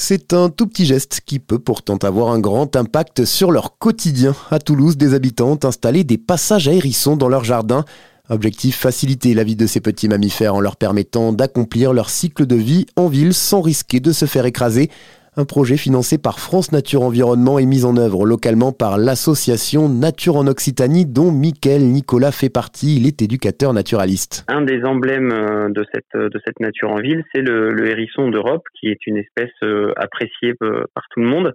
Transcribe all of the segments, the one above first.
C'est un tout petit geste qui peut pourtant avoir un grand impact sur leur quotidien. À Toulouse, des habitants ont installé des passages à hérissons dans leur jardin. Objectif faciliter la vie de ces petits mammifères en leur permettant d'accomplir leur cycle de vie en ville sans risquer de se faire écraser. Un projet financé par France Nature Environnement et mis en œuvre localement par l'association Nature en Occitanie dont Mickaël Nicolas fait partie. Il est éducateur naturaliste. Un des emblèmes euh, de cette, euh, de cette nature en ville, c'est le, hérisson d'Europe qui est une espèce euh, appréciée par tout le monde,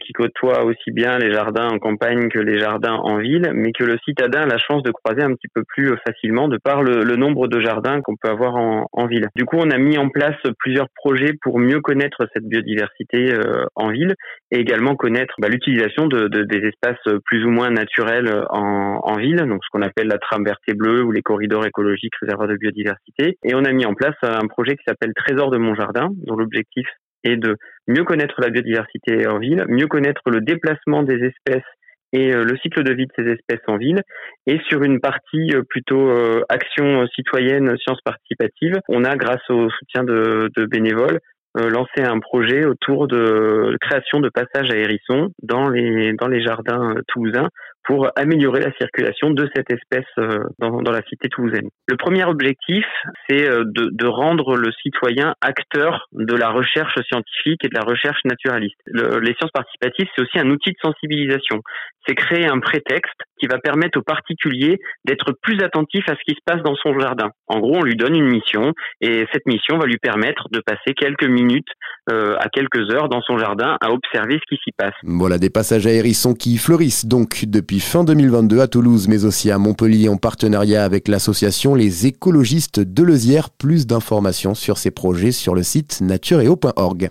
qui côtoie aussi bien les jardins en campagne que les jardins en ville, mais que le citadin a la chance de croiser un petit peu plus facilement de par le, nombre de jardins qu'on peut avoir en ville. Du coup, on a mis en place plusieurs projets pour mieux connaître cette biodiversité euh, en ville et également connaître bah, l'utilisation de, des espaces plus ou moins naturels en, en ville, donc ce qu'on appelle la trame verte et bleue ou les corridors écologiques réservoirs de biodiversité. Et on a mis en place un projet qui s'appelle Trésor de mon jardin, dont l'objectif est de mieux connaître la biodiversité en ville, mieux connaître le déplacement des espèces et euh, le cycle de vie de ces espèces en ville. Et sur une partie euh, plutôt action citoyenne, sciences participatives, on a, grâce au soutien de, de bénévoles, euh, lancer un projet autour de création de passages à hérissons dans les dans les jardins euh, toulousains pour améliorer la circulation de cette espèce euh, dans, dans la cité toulousaine. Le premier objectif, c'est de, de, rendre le citoyen acteur de la recherche scientifique et de la recherche naturaliste. les sciences participatives, c'est aussi un outil de sensibilisation. C'est créer un prétexte qui va permettre aux particuliers d'être plus attentifs à ce qui se passe dans son jardin. En gros, on lui donne une mission et cette mission va lui permettre de passer quelques minutes euh, à quelques heures dans son jardin à observer ce qui s'y passe. Voilà des passages à hérissons qui fleurissent donc depuis fin 2022 à Toulouse, mais aussi à Montpellier en partenariat avec l'association Les écologistes de Lezière. Plus d'informations sur ces projets sur le site natureeo.org.